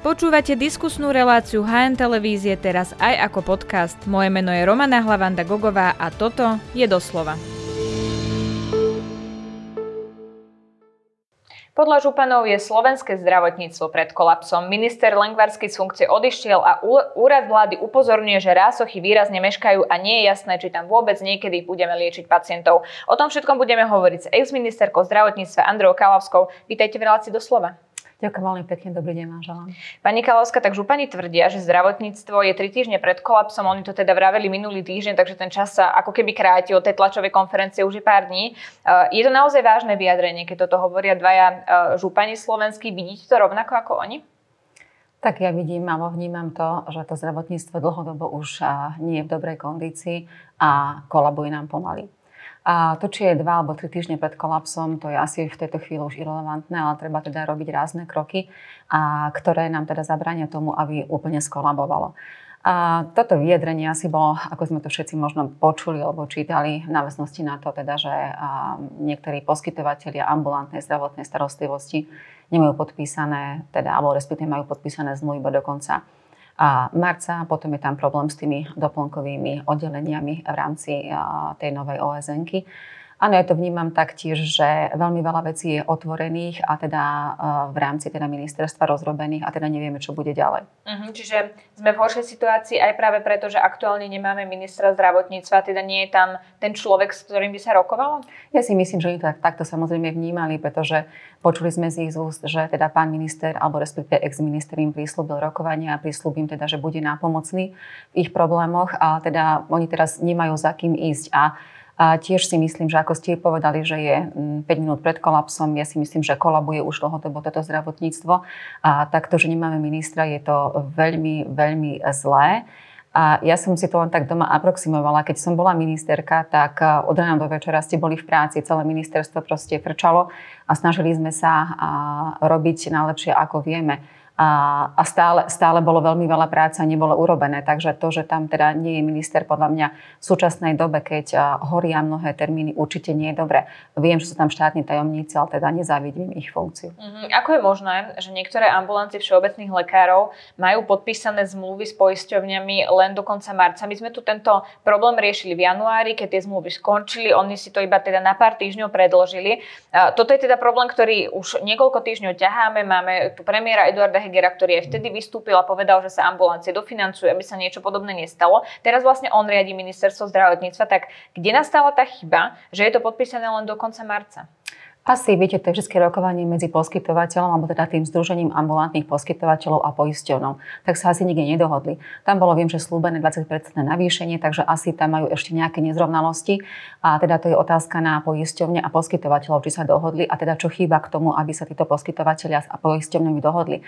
Počúvate diskusnú reláciu HN Televízie teraz aj ako podcast. Moje meno je Romana Hlavanda Gogová a toto je doslova. Podľa Županov je slovenské zdravotníctvo pred kolapsom. Minister Lengvarsky z funkcie odišiel a úrad vlády upozorňuje, že rásochy výrazne meškajú a nie je jasné, či tam vôbec niekedy budeme liečiť pacientov. O tom všetkom budeme hovoriť s ex-ministerkou zdravotníctva Andreou Kalavskou. Vítajte v relácii doslova. Ďakujem veľmi pekne, dobrý deň vám želám. Pani Kalovská, tak župani tvrdia, že zdravotníctvo je tri týždne pred kolapsom, oni to teda vraveli minulý týždeň, takže ten čas sa ako keby kráti od tej tlačovej konferencie už je pár dní. Eh, je to naozaj vážne vyjadrenie, keď toto hovoria dvaja eh, župani slovenskí, vidíte to rovnako ako oni? Tak ja vidím alebo vnímam to, že to zdravotníctvo dlhodobo už eh, nie je v dobrej kondícii a kolabuje nám pomaly. A to, či je dva alebo tri týždne pred kolapsom, to je asi v tejto chvíli už irrelevantné, ale treba teda robiť rázne kroky, a ktoré nám teda zabránia tomu, aby úplne skolabovalo. A toto vyjadrenie asi bolo, ako sme to všetci možno počuli alebo čítali, v náväznosti na to, teda, že niektorí poskytovateľia ambulantnej zdravotnej starostlivosti nemajú podpísané, teda, alebo respektíve majú podpísané zmluvy do konca a marca. Potom je tam problém s tými doplnkovými oddeleniami v rámci tej novej OSN-ky. Áno, ja to vnímam taktiež, že veľmi veľa vecí je otvorených a teda e, v rámci teda ministerstva rozrobených a teda nevieme, čo bude ďalej. Uh-huh, čiže sme v horšej situácii aj práve preto, že aktuálne nemáme ministra zdravotníctva, teda nie je tam ten človek, s ktorým by sa rokovalo? Ja si myslím, že oni tak, takto samozrejme vnímali, pretože počuli sme z ich úst, že teda pán minister alebo respektíve ex-minister im prislúbil rokovania a prislúbim teda, že bude nápomocný v ich problémoch a teda oni teraz nemajú za kým ísť a a tiež si myslím, že ako ste povedali, že je 5 mm, minút pred kolapsom, ja si myslím, že kolabuje už dlhodobo toto zdravotníctvo. A takto, že nemáme ministra, je to veľmi, veľmi zlé. A ja som si to len tak doma aproximovala. Keď som bola ministerka, tak od rána do večera ste boli v práci, celé ministerstvo proste frčalo a snažili sme sa robiť najlepšie, ako vieme a, a stále, stále bolo veľmi veľa práce a nebolo urobené. Takže to, že tam teda nie je minister, podľa mňa v súčasnej dobe, keď horia mnohé termíny, určite nie je dobre. Viem, že sú tam štátni tajomníci, ale teda nezávidím ich funkciu. Mm-hmm. Ako je možné, že niektoré ambulancie všeobecných lekárov majú podpísané zmluvy s poisťovňami len do konca marca? My sme tu tento problém riešili v januári, keď tie zmluvy skončili, oni si to iba teda na pár týždňov predložili. Toto je teda problém, ktorý už niekoľko týždňov ťaháme. Máme tu premiéra Eduarda Hegera, ktorý aj vtedy vystúpil a povedal, že sa ambulancie dofinancujú, aby sa niečo podobné nestalo. Teraz vlastne on riadi ministerstvo zdravotníctva, tak kde nastala tá chyba, že je to podpísané len do konca marca? Asi viete, to je rokovanie medzi poskytovateľom alebo teda tým združením ambulantných poskytovateľov a poisťovnou. Tak sa asi nikde nedohodli. Tam bolo, viem, že slúbené 20% navýšenie, takže asi tam majú ešte nejaké nezrovnalosti. A teda to je otázka na poisťovne a poskytovateľov, či sa dohodli a teda čo chýba k tomu, aby sa títo poskytovateľia a poisťovňami dohodli.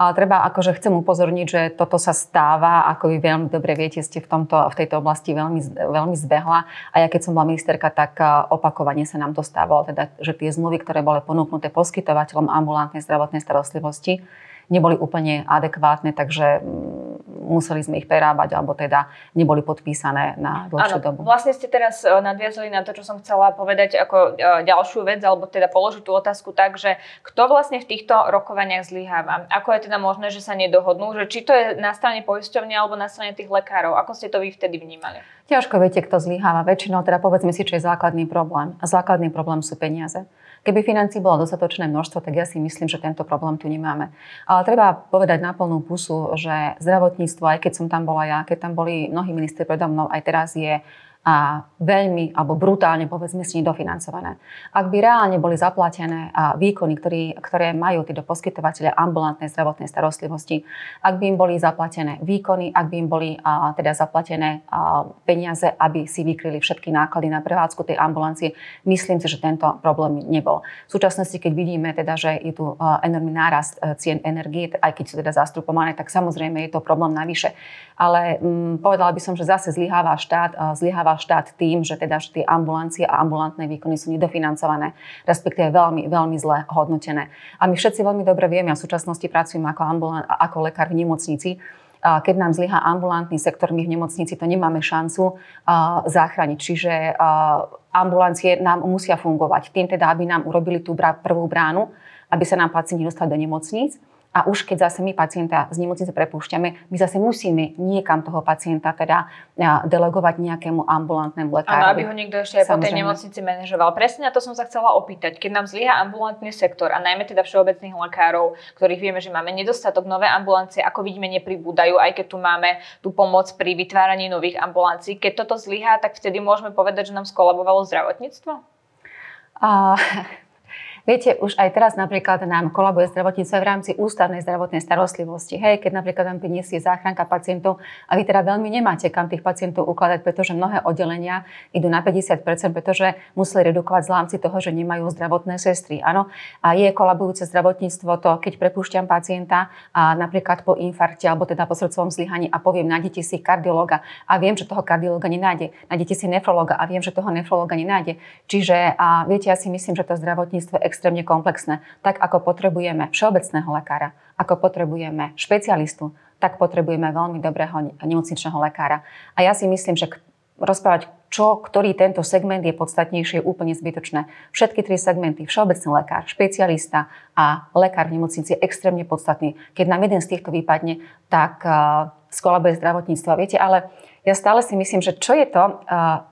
Ale treba, akože chcem upozorniť, že toto sa stáva, ako vy veľmi dobre viete, ste v, tomto, v tejto oblasti veľmi, veľmi zbehla. A ja keď som bola ministerka, tak opakovane sa nám to stávalo, teda, že tie zmluvy, ktoré boli ponúknuté poskytovateľom ambulantnej zdravotnej starostlivosti, neboli úplne adekvátne, takže mm, museli sme ich prerábať, alebo teda neboli podpísané na dlhšiu dobu. Vlastne ste teraz e, nadviazali na to, čo som chcela povedať ako e, ďalšiu vec, alebo teda položiť tú otázku tak, že kto vlastne v týchto rokovaniach zlyháva? Ako je teda možné, že sa nedohodnú? Že či to je na strane poisťovne alebo na strane tých lekárov? Ako ste to vy vtedy vnímali? Ťažko viete, kto zlyháva. Väčšinou teda povedzme si, čo je základný problém. A základný problém sú peniaze. Keby financí bolo dostatočné množstvo, tak ja si myslím, že tento problém tu nemáme. Ale treba povedať na plnú pusu, že zdravotníctvo, aj keď som tam bola ja, keď tam boli mnohí ministri predo mnou, aj teraz je a veľmi alebo brutálne povedzme si nedofinancované. Ak by reálne boli zaplatené výkony, ktorý, ktoré majú títo poskytovateľe ambulantnej zdravotnej starostlivosti, ak by im boli zaplatené výkony, ak by im boli a, teda zaplatené a, peniaze, aby si vykryli všetky náklady na prevádzku tej ambulancie, myslím si, že tento problém nebol. V súčasnosti, keď vidíme teda, že je tu enormný nárast e, cien energie, aj keď sú teda zastrupované, tak samozrejme je to problém navyše. Ale m, mm, povedala by som, že zase zlyháva štát, zlyháva štát tým, že teda že tie ambulancie a ambulantné výkony sú nedofinancované, respektíve veľmi, veľmi zle hodnotené. A my všetci veľmi dobre vieme, a v súčasnosti pracujem ako, ambulant, ako lekár v nemocnici, keď nám zlyhá ambulantný sektor, my v nemocnici to nemáme šancu zachrániť. Čiže ambulancie nám musia fungovať. Tým teda, aby nám urobili tú prvú bránu, aby sa nám pacienti dostali do nemocníc A už keď zase my pacienta z nemocnice prepúšťame, my zase musíme niekam toho pacienta teda delegovať nejakému ambulantnému lekárovi. Áno, aby ho niekto ešte aj po tej nemocnici manažoval. Presne na to som sa chcela opýtať. Keď nám zlyha ambulantný sektor a najmä teda všeobecných lekárov, ktorých vieme, že máme nedostatok nové ambulancie, ako vidíme, nepribúdajú, aj keď tu máme tú pomoc pri vytváraní nových ambulancií. Keď toto zlyhá, tak vtedy môžeme povedať, že nám skolabovalo zdravotníctvo? Uh, Viete, už aj teraz napríklad nám kolabuje zdravotníctvo v rámci ústavnej zdravotnej starostlivosti. Hej, keď napríklad vám priniesie záchranka pacientov a vy teda veľmi nemáte kam tých pacientov ukladať, pretože mnohé oddelenia idú na 50%, pretože museli redukovať zlámci toho, že nemajú zdravotné sestry. Áno, a je kolabujúce zdravotníctvo to, keď prepúšťam pacienta a napríklad po infarkte alebo teda po srdcovom zlyhaní a poviem, nájdete si kardiologa a viem, že toho kardiologa nenájde. Nájdete si nefrologa a viem, že toho nefrologa nenájde. Čiže a viete, ja si myslím, že to zdravotníctvo extrémne komplexné. Tak ako potrebujeme všeobecného lekára, ako potrebujeme špecialistu, tak potrebujeme veľmi dobrého nemocničného lekára. A ja si myslím, že rozprávať, čo, ktorý tento segment je podstatnejšie, je úplne zbytočné. Všetky tri segmenty, všeobecný lekár, špecialista a lekár v nemocnici je extrémne podstatný. Keď nám jeden z týchto vypadne, tak uh, skolabuje zdravotníctvo. Viete, ale ja stále si myslím, že čo je to, uh,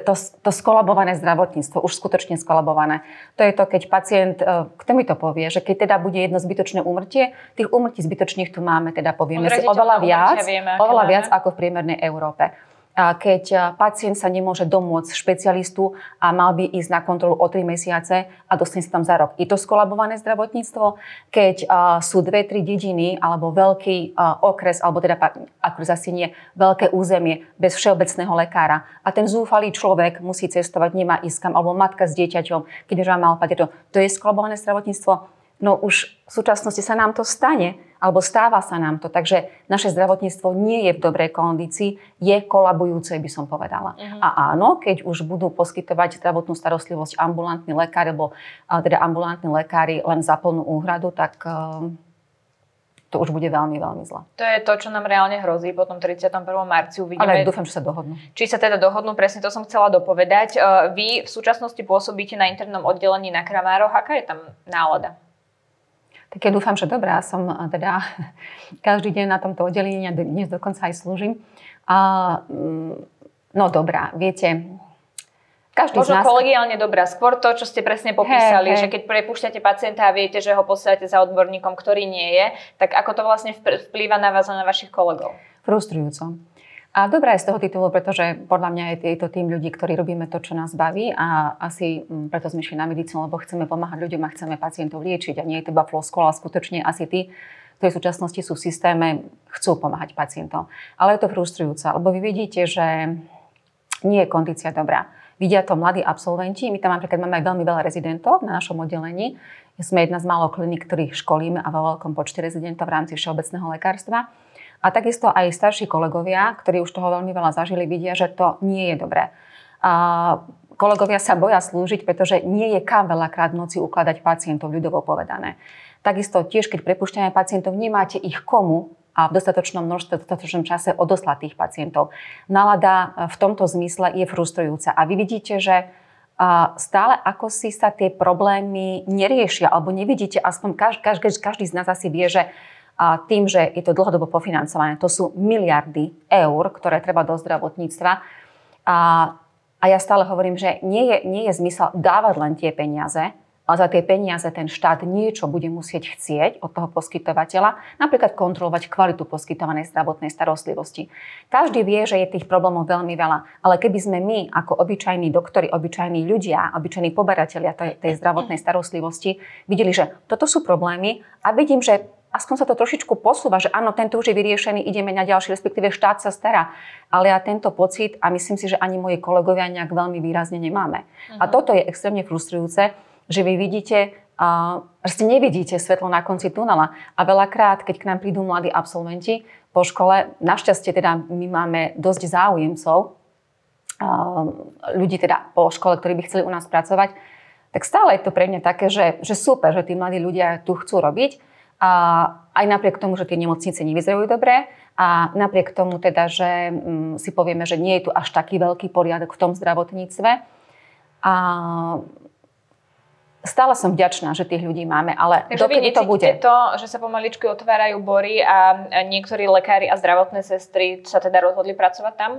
to, to skolabované zdravotníctvo, už skutočne skolabované. To je to, keď pacient, e, kto mi to povie, že keď teda bude jedno zbytočné úmrtie, tých úmrtí zbytočných tu máme, teda povieme si oveľa viac, vieme, oveľa viac ako v priemernej Európe keď pacient sa nemôže domôcť špecialistu a mal by ísť na kontrolu o 3 mesiace a dostane sa tam za rok. Je to skolabované zdravotníctvo? Keď sú dve, tri dediny alebo veľký okres, alebo teda, ako zase nie, veľké územie bez všeobecného lekára a ten zúfalý človek musí cestovať, nemá ísť kam, alebo matka s dieťaťom, keď už má to, to je skolabované zdravotníctvo? No už v súčasnosti sa nám to stane, alebo stáva sa nám to. Takže naše zdravotníctvo nie je v dobrej kondícii, je kolabujúce, by som povedala. Uh-huh. A áno, keď už budú poskytovať zdravotnú starostlivosť ambulantní lekári, alebo teda ambulantní lekári len za plnú úhradu, tak ehm, to už bude veľmi, veľmi zle. To je to, čo nám reálne hrozí po tom 31. marci. Uvidíme, Ale dúfam, že sa dohodnú. Či sa teda dohodnú, presne to som chcela dopovedať. Ehm, vy v súčasnosti pôsobíte na internom oddelení na Kramároch. Aká je tam nálada? Tak ja dúfam, že dobrá. Som teda každý deň na tomto oddelení a dnes dokonca aj slúžim. A, mm, no dobrá, viete, každý Možno z nás... kolegiálne dobrá. Skôr to, čo ste presne popísali, hey, hey. že keď prepúšťate pacienta a viete, že ho posielate za odborníkom, ktorý nie je, tak ako to vlastne vplýva na vás a na vašich kolegov? Frustrujúco. A dobré je z toho titulu, pretože podľa mňa je to tým ľudí, ktorí robíme to, čo nás baví a asi mm, preto sme šli na medicínu, lebo chceme pomáhať ľuďom a chceme pacientov liečiť a nie je to iba floskol, ale skutočne asi tí, ktorí v súčasnosti sú v systéme, chcú pomáhať pacientom. Ale je to frustrujúce, lebo vy vidíte, že nie je kondícia dobrá. Vidia to mladí absolventi, my tam napríklad máme aj veľmi veľa rezidentov na našom oddelení. Sme jedna z málo klinik, ktorých školíme a vo veľkom počte rezidentov v rámci všeobecného lekárstva. A takisto aj starší kolegovia, ktorí už toho veľmi veľa zažili, vidia, že to nie je dobré. A kolegovia sa boja slúžiť, pretože nie je kam veľakrát v noci ukladať pacientov, ľudovo povedané. Takisto tiež, keď prepušťame pacientov, nemáte ich komu a v dostatočnom množstve, v dostatočnom čase odoslať tých pacientov. Nalada v tomto zmysle je frustrujúca. A vy vidíte, že stále ako si sa tie problémy neriešia, alebo nevidíte, aspoň každý, každý z nás asi vie, že a tým, že je to dlhodobo pofinancované. To sú miliardy eur, ktoré treba do zdravotníctva. A, a ja stále hovorím, že nie je, nie je zmysel dávať len tie peniaze, ale za tie peniaze ten štát niečo bude musieť chcieť od toho poskytovateľa, napríklad kontrolovať kvalitu poskytovanej zdravotnej starostlivosti. Každý vie, že je tých problémov veľmi veľa, ale keby sme my ako obyčajní doktori, obyčajní ľudia, obyčajní poberatelia tej, tej zdravotnej starostlivosti videli, že toto sú problémy a vidím, že aspoň sa to trošičku posúva, že áno, tento už je vyriešený, ideme na ďalší, respektíve štát sa stará. Ale ja tento pocit, a myslím si, že ani moji kolegovia nejak veľmi výrazne nemáme. Uh-huh. A mhm. toto je extrémne frustrujúce, že vy vidíte, uh, ste nevidíte svetlo na konci tunela. A veľakrát, keď k nám prídu mladí absolventi po škole, našťastie teda my máme dosť záujemcov, uh, ľudí teda po škole, ktorí by chceli u nás pracovať, tak stále je to pre mňa také, že, že super, že tí mladí ľudia tu chcú robiť, a aj napriek tomu, že tie nemocnice nevyzerajú dobre a napriek tomu teda, že mm, si povieme, že nie je tu až taký veľký poriadok v tom zdravotníctve. A stále som vďačná, že tých ľudí máme, ale Takže dokedy to bude? to, že sa pomaličky otvárajú bory a niektorí lekári a zdravotné sestry sa teda rozhodli pracovať tam?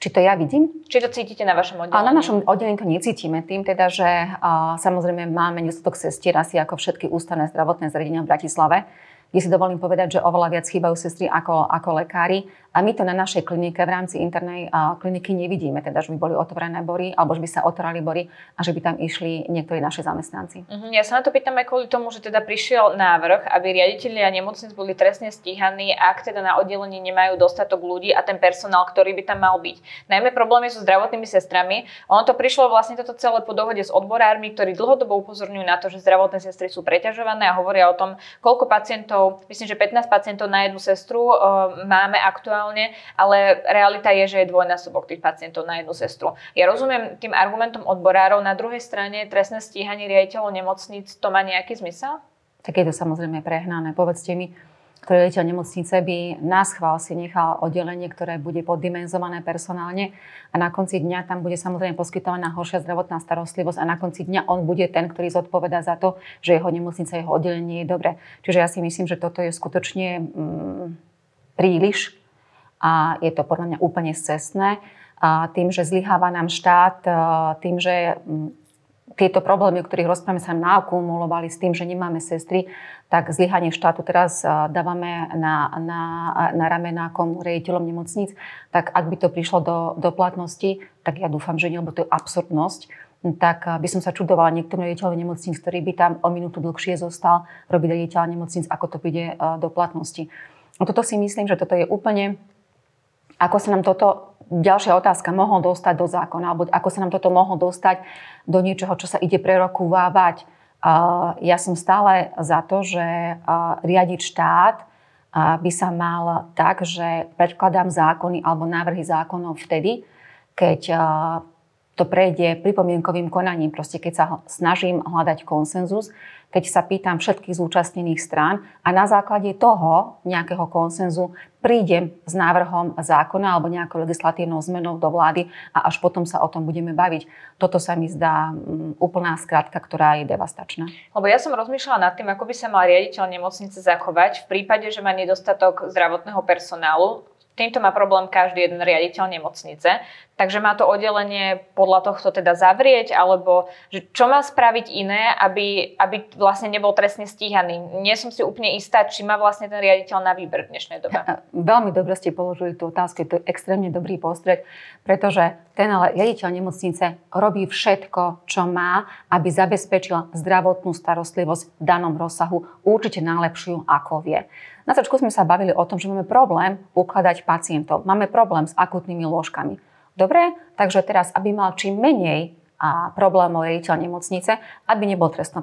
Či to ja vidím? Či to cítite na vašom oddelení? A na našom oddelení to necítime tým teda, že a, samozrejme máme nedostatok sestier asi ako všetky ústavné zdravotné zariadenia v Bratislave kde si dovolím povedať, že oveľa viac chýbajú sestry ako, ako lekári. A my to na našej klinike v rámci internej kliniky nevidíme, teda, že by boli otvorené bory, alebo že by sa otvárali bory a že by tam išli niektorí naši zamestnanci. Uh-huh. Ja sa na to pýtam aj kvôli tomu, že teda prišiel návrh, aby riaditeľi a nemocnic boli trestne stíhaní, ak teda na oddelení nemajú dostatok ľudí a ten personál, ktorý by tam mal byť. Najmä problémy so zdravotnými sestrami. Ono to prišlo vlastne toto celé po dohode s odborármi, ktorí dlhodobo upozorňujú na to, že zdravotné sestry sú preťažované a hovoria o tom, koľko pacientov, myslím, že 15 pacientov na jednu sestru máme aktuálne aktuálne, ale realita je, že je dvojnásobok tých pacientov na jednu sestru. Ja rozumiem tým argumentom odborárov, na druhej strane trestné stíhanie riaditeľov nemocníc, to má nejaký zmysel? Tak je to samozrejme prehnané. Povedzte mi, ktorý riaditeľ nemocnice by nás chvál si nechal oddelenie, ktoré bude poddimenzované personálne a na konci dňa tam bude samozrejme poskytovaná horšia zdravotná starostlivosť a na konci dňa on bude ten, ktorý zodpoveda za to, že jeho nemocnica, jeho oddelenie je dobre. Čiže ja si myslím, že toto je skutočne mm, príliš a je to podľa mňa úplne cestné. A tým, že zlyháva nám štát, tým, že tieto problémy, o ktorých rozprávame, sa naakumulovali s tým, že nemáme sestry, tak zlyhanie štátu teraz dávame na, na, na ramená komu rejiteľom nemocníc, tak ak by to prišlo do, do platnosti, tak ja dúfam, že nie, lebo to je absurdnosť, tak by som sa čudovala niektorom riaditeľom nemocníc, ktorý by tam o minútu dlhšie zostal robiť riaditeľa nemocníc, ako to príde do platnosti. A toto si myslím, že toto je úplne ako sa nám toto, ďalšia otázka, mohol dostať do zákona, alebo ako sa nám toto mohlo dostať do niečoho, čo sa ide prerokúvávať. Ja som stále za to, že riadiť štát by sa mal tak, že predkladám zákony alebo návrhy zákonov vtedy, keď to prejde pripomienkovým konaním, proste keď sa snažím hľadať konsenzus, keď sa pýtam všetkých zúčastnených strán a na základe toho nejakého konsenzu prídem s návrhom zákona alebo nejakou legislatívnou zmenou do vlády a až potom sa o tom budeme baviť. Toto sa mi zdá mm, úplná skratka, ktorá je devastačná. Lebo ja som rozmýšľala nad tým, ako by sa mal riaditeľ nemocnice zachovať v prípade, že má nedostatok zdravotného personálu týmto má problém každý jeden riaditeľ nemocnice. Takže má to oddelenie podľa tohto teda zavrieť, alebo že čo má spraviť iné, aby, aby vlastne nebol trestne stíhaný. Nie som si úplne istá, či má vlastne ten riaditeľ na výber v dnešnej dobe. Veľmi dobre ste položili tú otázku, to je extrémne dobrý postreh, pretože ten ale riaditeľ nemocnice robí všetko, čo má, aby zabezpečil zdravotnú starostlivosť v danom rozsahu, určite najlepšiu, ako vie. Na začiatku sme sa bavili o tom, že máme problém ukladať pacientov. Máme problém s akutnými lôžkami. Dobre, takže teraz, aby mal čím menej a problémov riaditeľ nemocnice, aby nebol trestno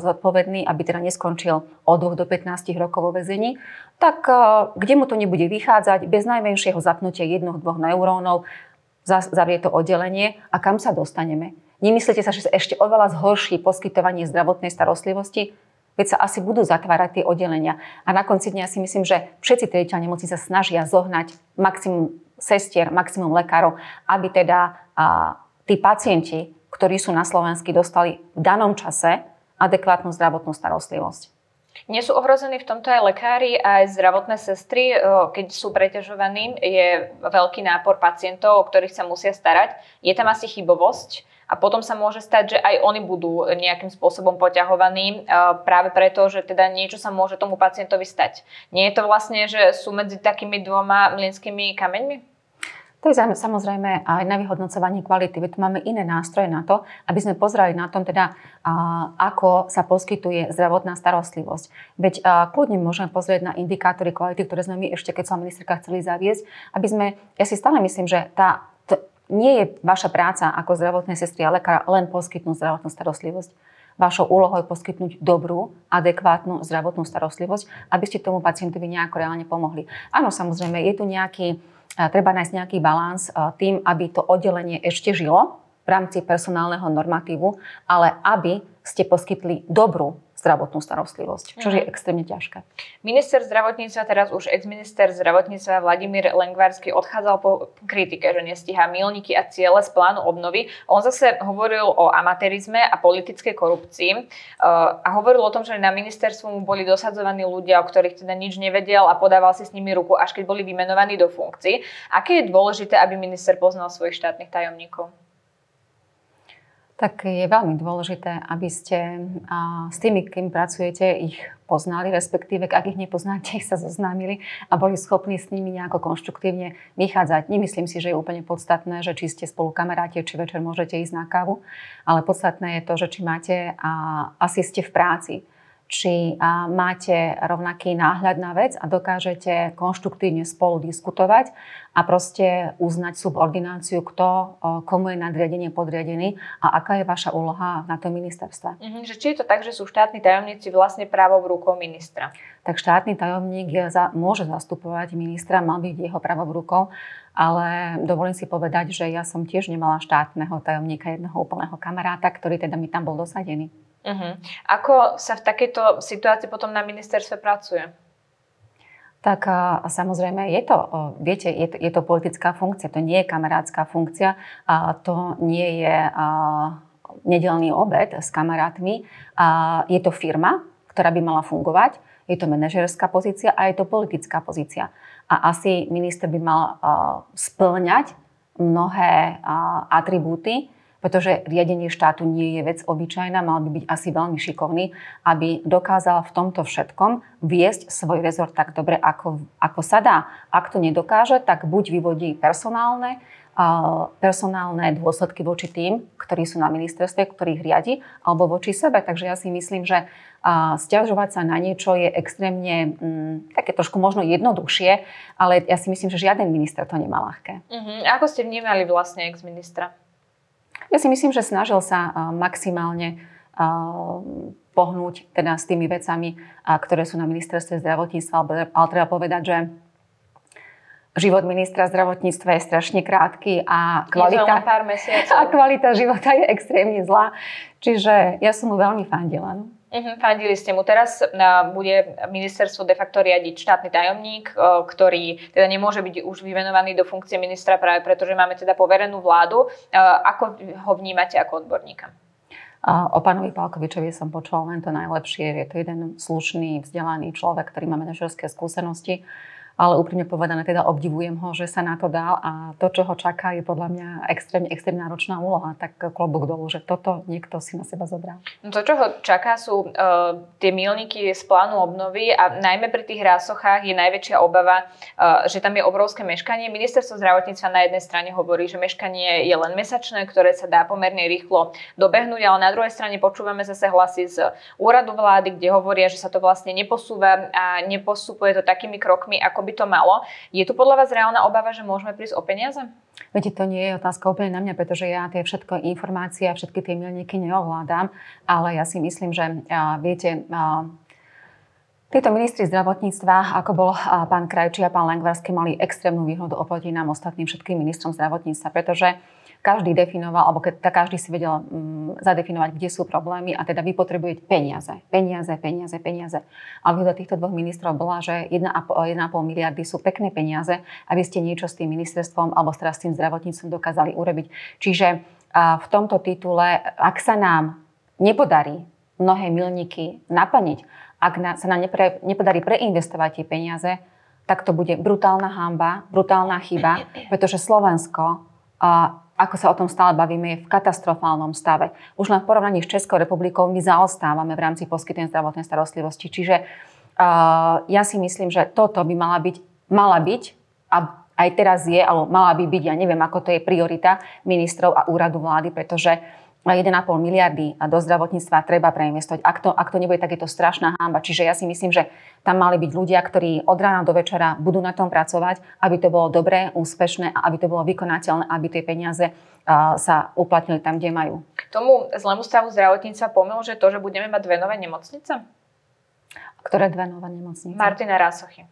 zodpovedný, aby teda neskončil od 2 do 15 rokov vo vezení, tak e, kde mu to nebude vychádzať, bez najmenšieho zapnutia jednoch, dvoch neurónov, zavrie to oddelenie a kam sa dostaneme. Nemyslíte sa, že sa ešte oveľa zhorší poskytovanie zdravotnej starostlivosti? Veď sa asi budú zatvárať tie oddelenia. A na konci dňa si myslím, že všetci riaditeľ nemocnice sa snažia zohnať maximum sestier, maximum lekárov, aby teda a, tí pacienti, ktorí sú na Slovensku, dostali v danom čase adekvátnu zdravotnú starostlivosť. Nie sú ohrození v tomto aj lekári aj zdravotné sestry, keď sú preťažovaní, je veľký nápor pacientov, o ktorých sa musia starať. Je tam asi chybovosť a potom sa môže stať, že aj oni budú nejakým spôsobom poťahovaní práve preto, že teda niečo sa môže tomu pacientovi stať. Nie je to vlastne, že sú medzi takými dvoma mlinskými kameňmi? To je samozrejme aj na vyhodnocovanie kvality. Veď tu máme iné nástroje na to, aby sme pozreli na tom, teda, ako sa poskytuje zdravotná starostlivosť. Veď kľudne môžeme pozrieť na indikátory kvality, ktoré sme my ešte, keď som ministerka chceli zaviesť, aby sme, ja si stále myslím, že tá nie je vaša práca ako zdravotnej sestry a lekára len poskytnúť zdravotnú starostlivosť. Vašou úlohou je poskytnúť dobrú, adekvátnu zdravotnú starostlivosť, aby ste tomu pacientovi nejako reálne pomohli. Áno, samozrejme, je tu nejaký, treba nájsť nejaký balans tým, aby to oddelenie ešte žilo v rámci personálneho normatívu, ale aby ste poskytli dobrú zdravotnú starostlivosť, čo je mhm. extrémne ťažké. Minister zdravotníctva, teraz už ex-minister zdravotníctva Vladimír Lengvarsky odchádzal po kritike, že nestíha milníky a ciele z plánu obnovy. On zase hovoril o amatérizme a politickej korupcii uh, a hovoril o tom, že na ministerstvu mu boli dosadzovaní ľudia, o ktorých teda nič nevedel a podával si s nimi ruku, až keď boli vymenovaní do funkcií. Aké je dôležité, aby minister poznal svojich štátnych tajomníkov? Tak je veľmi dôležité, aby ste s tými, kým pracujete, ich poznali, respektíve ak ich nepoznáte, ich sa zoznámili a boli schopní s nimi nejako konštruktívne vychádzať. Nemyslím si, že je úplne podstatné, že či ste spolu kamaráti, či večer môžete ísť na kávu, ale podstatné je to, že či máte a asi ste v práci či máte rovnaký náhľad na vec a dokážete konštruktívne spolu diskutovať a proste uznať subordináciu, kto komu je nadriadenie podriadený a aká je vaša úloha na tom ministerstve. Mm-hmm, že či je to tak, že sú štátni tajomníci vlastne právou rukou ministra? Tak štátny tajomník za, môže zastupovať ministra, mal byť jeho právou rukou, ale dovolím si povedať, že ja som tiež nemala štátneho tajomníka, jedného úplného kamaráta, ktorý teda mi tam bol dosadený. Uh-huh. Ako sa v takejto situácii potom na ministerstve pracuje? Tak samozrejme je to, viete, je to, je to politická funkcia, to nie je kamarátska funkcia, a to nie je a, nedelný obed s kamarátmi, a, je to firma, ktorá by mala fungovať, je to manažerská pozícia a je to politická pozícia. A asi minister by mal a, splňať mnohé a, atribúty, pretože riadenie štátu nie je vec obyčajná, mal by byť asi veľmi šikovný, aby dokázal v tomto všetkom viesť svoj rezort tak dobre, ako, ako sa dá. Ak to nedokáže, tak buď vyvodí personálne, personálne dôsledky voči tým, ktorí sú na ministerstve, ktorých riadi, alebo voči sebe. Takže ja si myslím, že stiažovať sa na niečo je extrémne mm, také trošku možno jednoduchšie, ale ja si myslím, že žiaden minister to nemá ľahké. Uh-huh. Ako ste vnímali vlastne ex-ministra? Ja si myslím, že snažil sa maximálne pohnúť teda s tými vecami, ktoré sú na ministerstve zdravotníctva, ale treba povedať, že život ministra zdravotníctva je strašne krátky a kvalita, pár a kvalita života je extrémne zlá. Čiže ja som mu veľmi fandila. No. Uh-huh, fandili ste mu. Teraz uh, bude ministerstvo de facto riadiť štátny tajomník, uh, ktorý teda nemôže byť už vymenovaný do funkcie ministra práve preto, že máme teda poverenú vládu. Uh, ako ho vnímate ako odborníka? O pánovi Palkovičovi som počula len to najlepšie. Je to jeden slušný, vzdelaný človek, ktorý má manažerské skúsenosti ale úprimne povedané teda obdivujem ho, že sa na to dal a to, čo ho čaká, je podľa mňa extrémne, extrémne náročná úloha. Tak klobúk dolu, že toto niekto si na seba zobral. No to, čo ho čaká, sú uh, tie milníky z plánu obnovy a najmä pri tých rásochách je najväčšia obava, uh, že tam je obrovské meškanie. Ministerstvo zdravotníctva na jednej strane hovorí, že meškanie je len mesačné, ktoré sa dá pomerne rýchlo dobehnúť, ale na druhej strane počúvame zase hlasy z úradu vlády, kde hovoria, že sa to vlastne neposúva a nepostupuje to takými krokmi, ako by to malo. Je tu podľa vás reálna obava, že môžeme prísť o peniaze? Viete, to nie je otázka úplne na mňa, pretože ja tie všetko informácie a všetky tie milníky neovládam, ale ja si myslím, že viete, títo ministri zdravotníctva, ako bol pán Krajčí a pán Lengvarsky, mali extrémnu výhodu oproti nám ostatným všetkým ministrom zdravotníctva, pretože každý definoval, alebo keď, každý si vedel um, zadefinovať, kde sú problémy a teda vy potrebujete peniaze, peniaze, peniaze, peniaze. A výhoda týchto dvoch ministrov bola, že 1,5 miliardy sú pekné peniaze, aby ste niečo s tým ministerstvom alebo s tým zdravotníctvom dokázali urobiť. Čiže uh, v tomto titule, ak sa nám nepodarí mnohé milníky naplniť, ak na, sa nám nepre, nepodarí preinvestovať tie peniaze, tak to bude brutálna hamba, brutálna chyba, pretože Slovensko uh, ako sa o tom stále bavíme, je v katastrofálnom stave. Už len v porovnaní s Českou republikou my zaostávame v rámci poskytnej zdravotnej starostlivosti. Čiže uh, ja si myslím, že toto by mala byť, mala byť a aj teraz je, alebo mala by byť, ja neviem, ako to je priorita ministrov a úradu vlády, pretože 1,5 miliardy do zdravotníctva treba preinvestovať. Ak to, ak to nebude, tak je to strašná hamba. Čiže ja si myslím, že tam mali byť ľudia, ktorí od rána do večera budú na tom pracovať, aby to bolo dobré, úspešné a aby to bolo vykonateľné, aby tie peniaze sa uplatnili tam, kde majú. K tomu zlému stavu zdravotníctva pomôže to, že budeme mať dve nové nemocnice? Ktoré dve nové nemocnice? Martina Rásochy.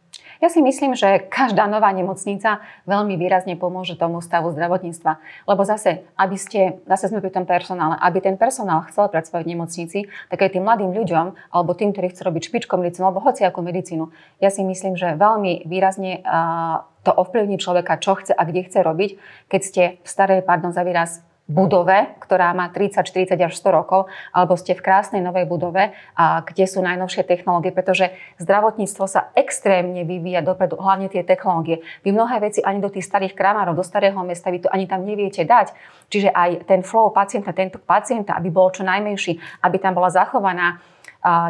Ja si myslím, že každá nová nemocnica veľmi výrazne pomôže tomu stavu zdravotníctva. Lebo zase, aby ste, zase sme pri tom personále, aby ten personál chcel pracovať v nemocnici, tak aj tým mladým ľuďom, alebo tým, ktorí chcú robiť špičkom medicínu, alebo hociakú medicínu, ja si myslím, že veľmi výrazne to ovplyvní človeka, čo chce a kde chce robiť, keď ste v starej, pardon za výraz, budove, ktorá má 30, 40 až 100 rokov, alebo ste v krásnej novej budove, a kde sú najnovšie technológie, pretože zdravotníctvo sa extrémne vyvíja dopredu, hlavne tie technológie. Vy mnohé veci ani do tých starých kramárov, do starého mesta, vy to ani tam neviete dať. Čiže aj ten flow pacienta, tento pacienta, aby bol čo najmenší, aby tam bola zachovaná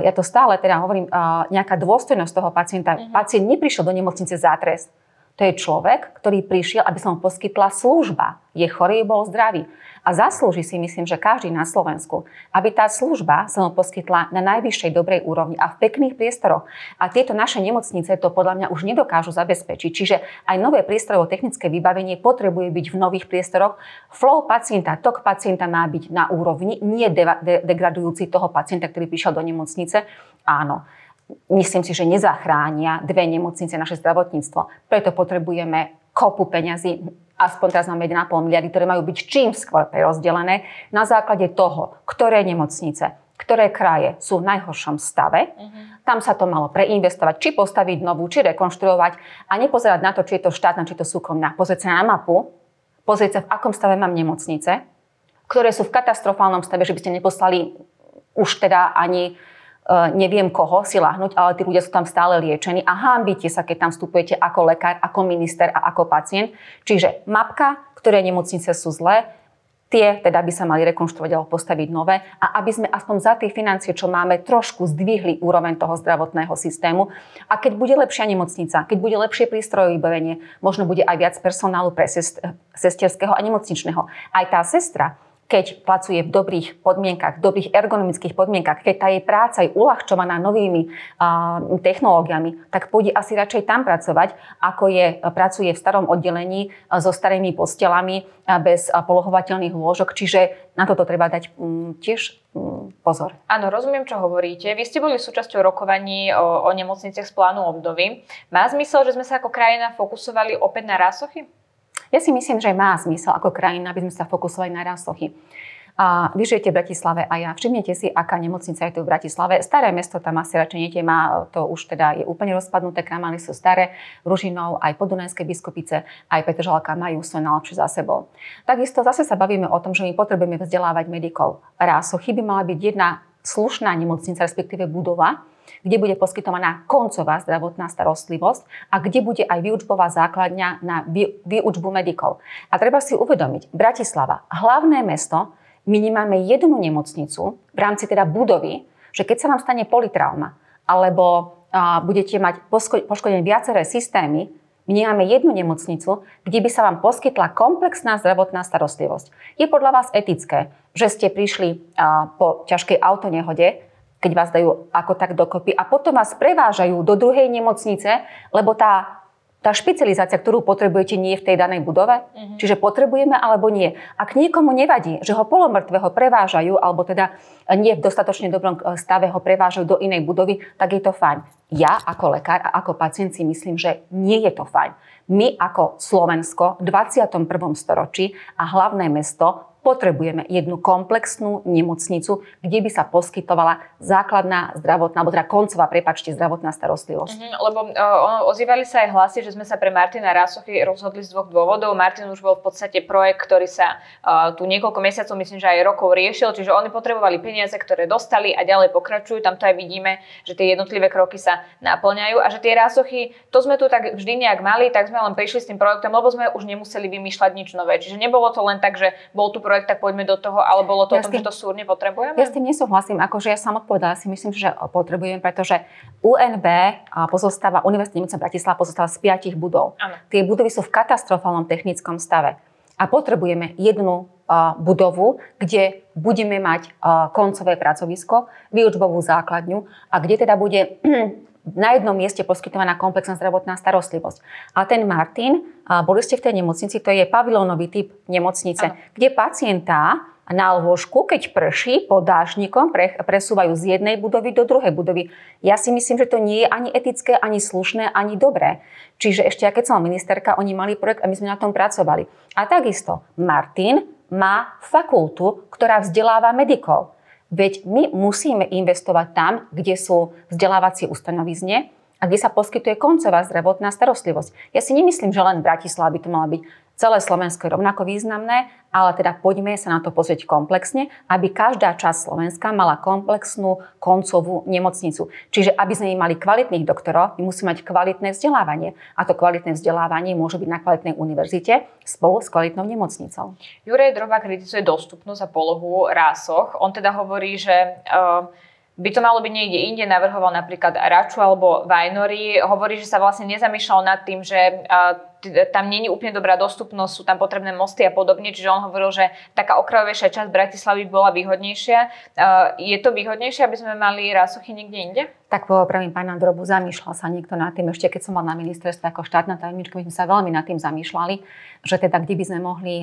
ja to stále teda hovorím, nejaká dôstojnosť toho pacienta. Uh-huh. Pacient neprišiel do nemocnice za trest. To je človek, ktorý prišiel, aby som poskytla služba. Je chorý, bol zdravý. A zaslúži si, myslím, že každý na Slovensku, aby tá služba sa mu poskytla na najvyššej dobrej úrovni a v pekných priestoroch. A tieto naše nemocnice to podľa mňa už nedokážu zabezpečiť. Čiže aj nové priestorovo technické vybavenie potrebuje byť v nových priestoroch. Flow pacienta, tok pacienta má byť na úrovni, nie de- de- degradujúci toho pacienta, ktorý prišiel do nemocnice. Áno, myslím si, že nezachránia dve nemocnice naše zdravotníctvo. Preto potrebujeme kopu peňazí, aspoň teraz máme 1,5 miliardy, ktoré majú byť čím skôr prerozdelené na základe toho, ktoré nemocnice, ktoré kraje sú v najhoršom stave. Uh-huh. Tam sa to malo preinvestovať, či postaviť novú, či rekonštruovať a nepozerať na to, či je to štátna, či je to súkromná. Pozrieť sa na mapu, pozrieť sa, v akom stave mám nemocnice, ktoré sú v katastrofálnom stave, že by ste neposlali už teda ani neviem koho si lahnúť, ale tí ľudia sú tam stále liečení a hámbite sa, keď tam vstupujete ako lekár, ako minister a ako pacient. Čiže mapka, ktoré nemocnice sú zlé, tie teda by sa mali rekonštruovať alebo postaviť nové a aby sme aspoň za tie financie, čo máme, trošku zdvihli úroveň toho zdravotného systému. A keď bude lepšia nemocnica, keď bude lepšie prístrojové vybavenie, možno bude aj viac personálu pre sest- sesterského a nemocničného. Aj tá sestra, keď pracuje v dobrých podmienkach, v dobrých ergonomických podmienkach, keď tá jej práca je uľahčovaná novými uh, technológiami, tak pôjde asi radšej tam pracovať, ako je, pracuje v starom oddelení uh, so starými postelami uh, bez uh, polohovateľných lôžok. Čiže na toto treba dať um, tiež um, pozor. Áno, rozumiem, čo hovoríte. Vy ste boli súčasťou rokovaní o, o nemocniciach z plánu obdovy. Má zmysel, že sme sa ako krajina fokusovali opäť na rásochy? Ja si myslím, že má zmysel ako krajina, aby sme sa fokusovali na rásochy. A vy žijete v Bratislave a ja. Všimnete si, aká nemocnica je tu v Bratislave. Staré mesto tam asi radšej má, to už teda je úplne rozpadnuté, kramály sú staré, Ružinov, aj Podunajské biskupice, aj Petržalka majú svoje najlepšie za sebou. Takisto zase sa bavíme o tom, že my potrebujeme vzdelávať medikov. Rásochy by mala byť jedna slušná nemocnica, respektíve budova, kde bude poskytovaná koncová zdravotná starostlivosť a kde bude aj výučbová základňa na výučbu medikov. A treba si uvedomiť, Bratislava, hlavné mesto, my nemáme jednu nemocnicu v rámci teda budovy, že keď sa vám stane politrauma alebo a, budete mať poškodené viaceré systémy, my nemáme jednu nemocnicu, kde by sa vám poskytla komplexná zdravotná starostlivosť. Je podľa vás etické, že ste prišli po ťažkej autonehode keď vás dajú ako tak dokopy a potom vás prevážajú do druhej nemocnice, lebo tá tá špecializácia, ktorú potrebujete, nie je v tej danej budove. Uh-huh. Čiže potrebujeme alebo nie. Ak niekomu nevadí, že ho polomrtvého prevážajú, alebo teda nie v dostatočne dobrom e, stave ho prevážajú do inej budovy, tak je to fajn. Ja ako lekár a ako pacient si myslím, že nie je to fajn. My ako Slovensko v 21. storočí a hlavné mesto potrebujeme jednu komplexnú nemocnicu, kde by sa poskytovala základná zdravotná, alebo teda koncová, prepačte, zdravotná starostlivosť. Mm-hmm, lebo uh, ozývali sa aj hlasy, že sme sa pre Martina Rásochy rozhodli z dvoch dôvodov. Martin už bol v podstate projekt, ktorý sa uh, tu niekoľko mesiacov, myslím, že aj rokov riešil, čiže oni potrebovali peniaze, ktoré dostali a ďalej pokračujú. Tam to aj vidíme, že tie jednotlivé kroky sa naplňajú a že tie Rásochy, to sme tu tak vždy nejak mali, tak sme len prišli s tým projektom, lebo sme už nemuseli vymýšľať nič nové. Čiže nebolo to len tak, že bol tu projekt, tak poďme do toho, ale bolo to ja o tom, tým, že to súrne potrebujeme? Ja s tým nesúhlasím, akože ja som odpovedala, si myslím, že potrebujem, pretože UNB pozostáva, Univerzitná nemocnica Bratislava pozostáva z piatich budov. Ano. Tie budovy sú v katastrofálnom technickom stave. A potrebujeme jednu uh, budovu, kde budeme mať uh, koncové pracovisko, výučbovú základňu a kde teda bude na jednom mieste poskytovaná komplexná zdravotná starostlivosť. A ten Martin, boli ste v tej nemocnici, to je pavilónový typ nemocnice, ano. kde pacienta na lôžku, keď prší pod dážnikom, pre, presúvajú z jednej budovy do druhej budovy. Ja si myslím, že to nie je ani etické, ani slušné, ani dobré. Čiže ešte, keď som ministerka, oni mali projekt a my sme na tom pracovali. A takisto, Martin má fakultu, ktorá vzdeláva medikov. Veď my musíme investovať tam, kde sú vzdelávacie ustanovizne a kde sa poskytuje koncová zdravotná starostlivosť. Ja si nemyslím, že len v Bratislave by to mala byť Celé Slovensko je rovnako významné, ale teda poďme sa na to pozrieť komplexne, aby každá časť Slovenska mala komplexnú koncovú nemocnicu. Čiže aby sme mali kvalitných doktorov, my musíme mať kvalitné vzdelávanie. A to kvalitné vzdelávanie môže byť na kvalitnej univerzite spolu s kvalitnou nemocnicou. Juraj Droba kritizuje dostupnosť a polohu rásoch. On teda hovorí, že uh, by to malo byť niekde inde, navrhoval napríklad Raču alebo Vajnory. Hovorí, že sa vlastne nezamýšľal nad tým, že tam není úplne dobrá dostupnosť, sú tam potrebné mosty a podobne, čiže on hovoril, že taká okrajovejšia časť Bratislavy bola výhodnejšia. Je to výhodnejšie, aby sme mali rásochy niekde inde? Tak popravím pána Drobu, zamýšľal sa niekto nad tým, ešte keď som mal na ministerstve ako štátna tajomnička, my sme sa veľmi nad tým zamýšľali, že teda kde by sme mohli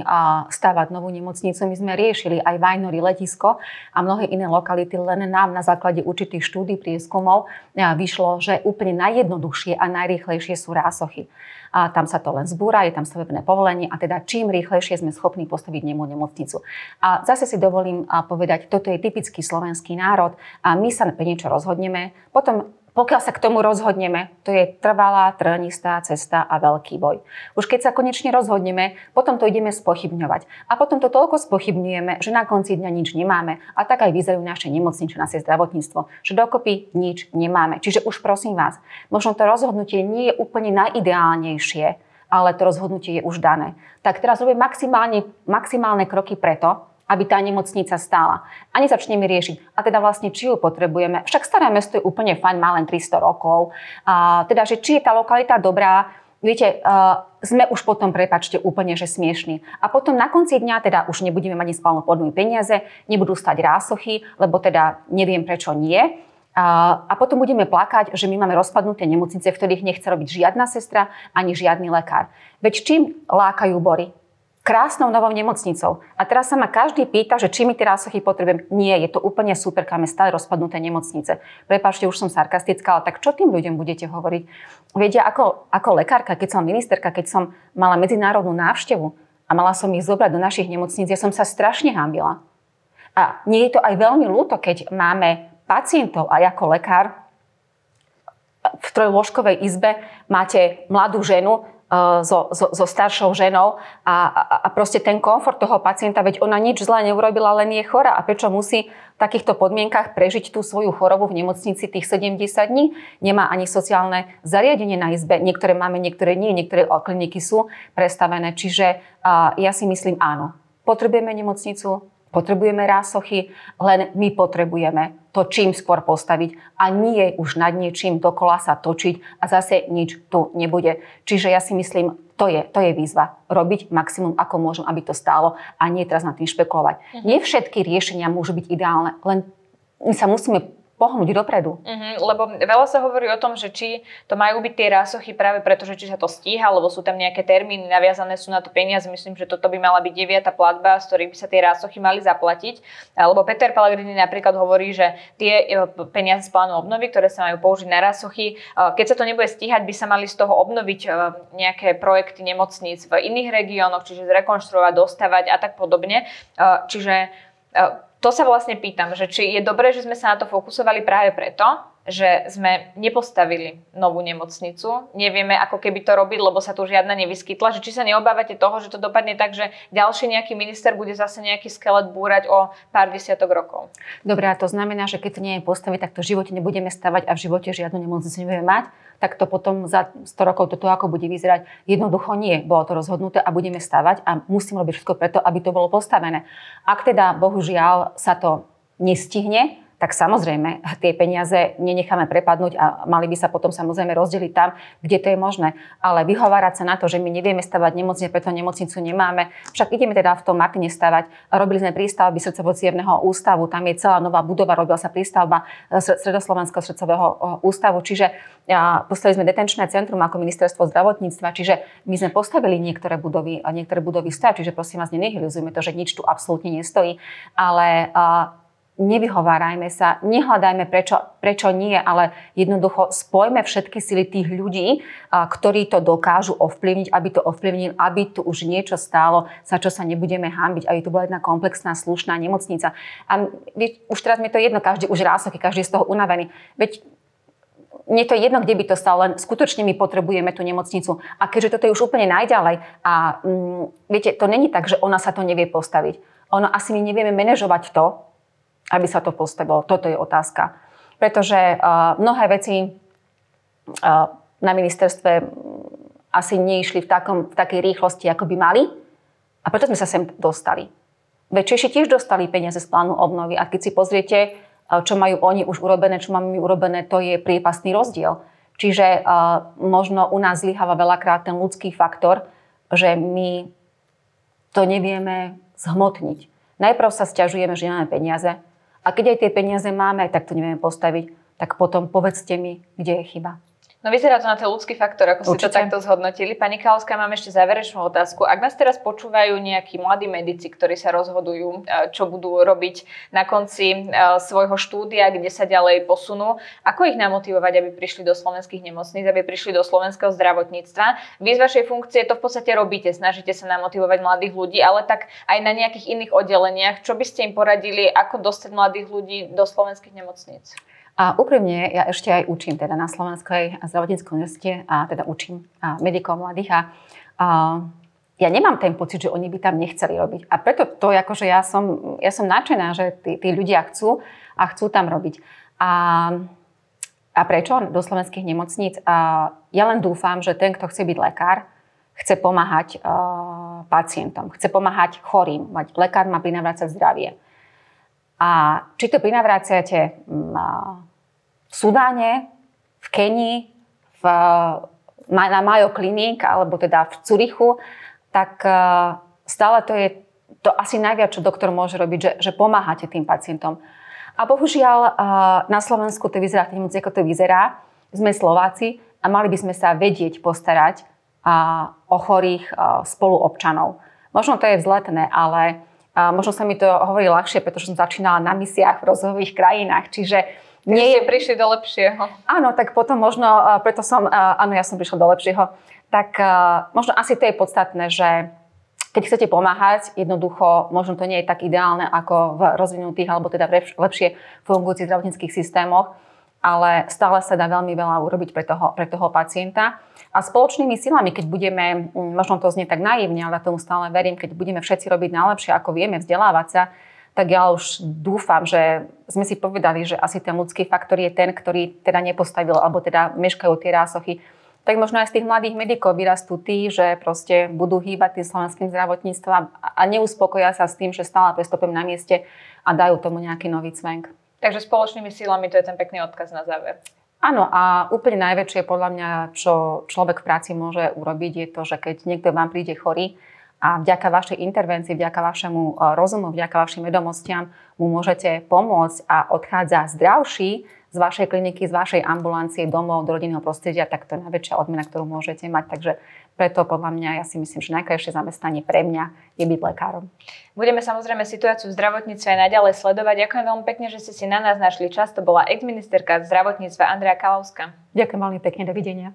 stavať novú nemocnicu, my sme riešili aj Vajnory letisko a mnohé iné lokality, len nám na základe určitých štúdí prieskumov vyšlo, že úplne najjednoduchšie a najrýchlejšie sú rásochy a tam sa to len zbúra, je tam stavebné povolenie a teda čím rýchlejšie sme schopní postaviť nemu nemocnicu. A zase si dovolím povedať, toto je typický slovenský národ a my sa pre niečo rozhodneme, potom pokiaľ sa k tomu rozhodneme, to je trvalá, trnistá cesta a veľký boj. Už keď sa konečne rozhodneme, potom to ideme spochybňovať. A potom to toľko spochybňujeme, že na konci dňa nič nemáme. A tak aj vyzerajú naše nemocnice, naše zdravotníctvo, že dokopy nič nemáme. Čiže už prosím vás, možno to rozhodnutie nie je úplne najideálnejšie, ale to rozhodnutie je už dané. Tak teraz robím maximálne, maximálne kroky preto, aby tá nemocnica stála. A nezačneme riešiť. A teda vlastne, či ju potrebujeme. Však staré mesto je úplne fajn, má len 300 rokov. A teda, že či je tá lokalita dobrá, Viete, uh, sme už potom, prepačte, úplne že smiešní. A potom na konci dňa teda už nebudeme mať nespálnu podnú peniaze, nebudú stať rásochy, lebo teda neviem prečo nie. Uh, a potom budeme plakať, že my máme rozpadnuté nemocnice, v ktorých nechce robiť žiadna sestra ani žiadny lekár. Veď čím lákajú bory? Krásnou novou nemocnicou. A teraz sa ma každý pýta, že či mi tie rásochy potrebujem. Nie, je to úplne super, máme stále rozpadnuté nemocnice. Prepašte, už som sarkastická, ale tak čo tým ľuďom budete hovoriť? Vedia, ako, ako lekárka, keď som ministerka, keď som mala medzinárodnú návštevu a mala som ich zobrať do našich nemocníc, ja som sa strašne hábila. A nie je to aj veľmi ľúto, keď máme pacientov aj ako lekár v trojložkovej izbe máte mladú ženu, so, so, so staršou ženou a, a, a proste ten komfort toho pacienta, veď ona nič zlé neurobila, len je chora a prečo musí v takýchto podmienkach prežiť tú svoju chorobu v nemocnici tých 70 dní, nemá ani sociálne zariadenie na izbe, niektoré máme, niektoré nie, niektoré kliniky sú prestavené, čiže uh, ja si myslím áno, potrebujeme nemocnicu, Potrebujeme rásochy, len my potrebujeme to čím skôr postaviť a nie už nad niečím dokola sa točiť a zase nič tu nebude. Čiže ja si myslím, to je, to je výzva. Robiť maximum, ako môžem, aby to stálo a nie teraz nad tým špekulovať. Mhm. Nie všetky riešenia môžu byť ideálne, len my sa musíme pohnúť dopredu. Uh-huh, lebo veľa sa hovorí o tom, že či to majú byť tie rásochy práve preto, že či sa to stíha, lebo sú tam nejaké termíny, naviazané sú na to peniaze. Myslím, že toto by mala byť deviata platba, z ktorých by sa tie rásochy mali zaplatiť. Lebo Peter Pellegrini napríklad hovorí, že tie e, peniaze z plánu obnovy, ktoré sa majú použiť na rásochy, e, keď sa to nebude stíhať, by sa mali z toho obnoviť e, nejaké projekty nemocníc v iných regiónoch, čiže zrekonštruovať, dostavať a tak podobne. Čiže to sa vlastne pýtam, že či je dobré, že sme sa na to fokusovali práve preto, že sme nepostavili novú nemocnicu. Nevieme, ako keby to robiť, lebo sa tu žiadna nevyskytla. Že či sa neobávate toho, že to dopadne tak, že ďalší nejaký minister bude zase nejaký skelet búrať o pár desiatok rokov. Dobre, a to znamená, že keď to nie je postaviť, tak to v živote nebudeme stavať a v živote žiadnu nemocnicu nebudeme mať tak to potom za 100 rokov toto ako bude vyzerať. Jednoducho nie. Bolo to rozhodnuté a budeme stavať a musím robiť všetko preto, aby to bolo postavené. Ak teda bohužiaľ sa to nestihne, tak samozrejme tie peniaze nenecháme prepadnúť a mali by sa potom samozrejme rozdeliť tam, kde to je možné. Ale vyhovárať sa na to, že my nevieme stavať nemocnice, preto nemocnicu nemáme. Však ideme teda v tom Martine stavať. Robili sme prístavby srdcovo ústavu, tam je celá nová budova, robila sa prístavba e, Sredoslovenského srdcového e, ústavu, čiže postavili sme detenčné centrum ako ministerstvo zdravotníctva, čiže my sme postavili niektoré budovy, a niektoré budovy stav, čiže prosím vás, nenehilizujme to, že nič tu absolútne nestojí, ale nevyhovárajme sa, nehľadajme prečo, prečo nie, ale jednoducho spojme všetky sily tých ľudí, ktorí to dokážu ovplyvniť, aby to ovplyvnil, aby tu už niečo stálo, za čo sa nebudeme hambiť, aby tu bola jedna komplexná, slušná nemocnica. A už teraz mi to jedno, každý už rások, každý je z toho unavený. Veď mne to je jedno, kde by to stalo, len skutočne my potrebujeme tú nemocnicu. A keďže toto je už úplne najďalej a mm, viete, to není tak, že ona sa to nevie postaviť. Ono asi my nevieme manažovať to, aby sa to postavilo. Toto je otázka. Pretože uh, mnohé veci uh, na ministerstve asi neišli v, takom, v takej rýchlosti, ako by mali. A preto sme sa sem dostali. Veď Češi tiež dostali peniaze z plánu obnovy. A keď si pozriete, čo majú oni už urobené, čo máme my urobené, to je priepastný rozdiel. Čiže uh, možno u nás zlyháva veľakrát ten ľudský faktor, že my to nevieme zhmotniť. Najprv sa stiažujeme, že nemáme peniaze a keď aj tie peniaze máme, tak to nevieme postaviť, tak potom povedzte mi, kde je chyba. No vyzerá to na ten ľudský faktor, ako Určite. ste to takto zhodnotili. Pani Kalovská, mám ešte záverečnú otázku. Ak nás teraz počúvajú nejakí mladí medici, ktorí sa rozhodujú, e, čo budú robiť na konci e, svojho štúdia, kde sa ďalej posunú, ako ich namotivovať, aby prišli do slovenských nemocníc, aby prišli do slovenského zdravotníctva? Vy z vašej funkcie to v podstate robíte, snažíte sa namotivovať mladých ľudí, ale tak aj na nejakých iných oddeleniach. Čo by ste im poradili, ako dostať mladých ľudí do slovenských nemocníc? A úprimne, ja ešte aj učím teda na Slovenskej zdravotníckej univerzite a teda učím a medikov mladých a, a ja nemám ten pocit, že oni by tam nechceli robiť. A preto to, akože ja som, ja som nadšená, že tí, tí ľudia chcú a chcú tam robiť. A, a prečo do slovenských nemocníc? A ja len dúfam, že ten, kto chce byť lekár, chce pomáhať uh, pacientom, chce pomáhať chorým. Lekár má prinavrácať zdravie. A či to prinavrácate uh, v Sudáne, v Kenii, v, na Mayo Clinic alebo teda v Curychu, tak e, stále to je to asi najviac, čo doktor môže robiť, že, že pomáhate tým pacientom. A bohužiaľ e, na Slovensku to vyzerá tým, ako to vyzerá. Sme Slováci a mali by sme sa vedieť postarať o chorých spoluobčanov. Možno to je vzletné, ale možno sa mi to hovorí ľahšie, pretože som začínala na misiách v rozvojových krajinách. Čiže nie ste prišli do lepšieho. Áno, tak potom možno, preto som, áno, ja som prišla do lepšieho, tak možno asi to je podstatné, že keď chcete pomáhať, jednoducho, možno to nie je tak ideálne ako v rozvinutých alebo teda v lepšie fungujúcich zdravotníckých systémoch, ale stále sa dá veľmi veľa urobiť pre toho, pre toho pacienta. A spoločnými silami, keď budeme, možno to znie tak naivne, ale tomu stále verím, keď budeme všetci robiť najlepšie, ako vieme, vzdelávať sa, tak ja už dúfam, že sme si povedali, že asi ten ľudský faktor je ten, ktorý teda nepostavil, alebo teda meškajú tie rásochy. Tak možno aj z tých mladých medikov vyrastú tí, že proste budú hýbať tým slovenským zdravotníctvom a neuspokoja sa s tým, že stále prestopím na mieste a dajú tomu nejaký nový cvenk. Takže spoločnými silami to je ten pekný odkaz na záver. Áno, a úplne najväčšie podľa mňa, čo človek v práci môže urobiť, je to, že keď niekto vám príde chorý, a vďaka vašej intervencii, vďaka vašemu e, rozumu, vďaka vašim vedomostiam mu môžete pomôcť a odchádza zdravší z vašej kliniky, z vašej ambulancie domov do rodinného prostredia, tak to je najväčšia odmena, ktorú môžete mať. Takže preto podľa mňa, ja si myslím, že najkrajšie zamestnanie pre mňa je byť lekárom. Budeme samozrejme situáciu v zdravotníctve aj naďalej sledovať. Ďakujem veľmi pekne, že ste si na nás našli čas. To bola ex-ministerka zdravotníctva Andrea Kalavská. Ďakujem veľmi pekne, dovidenia.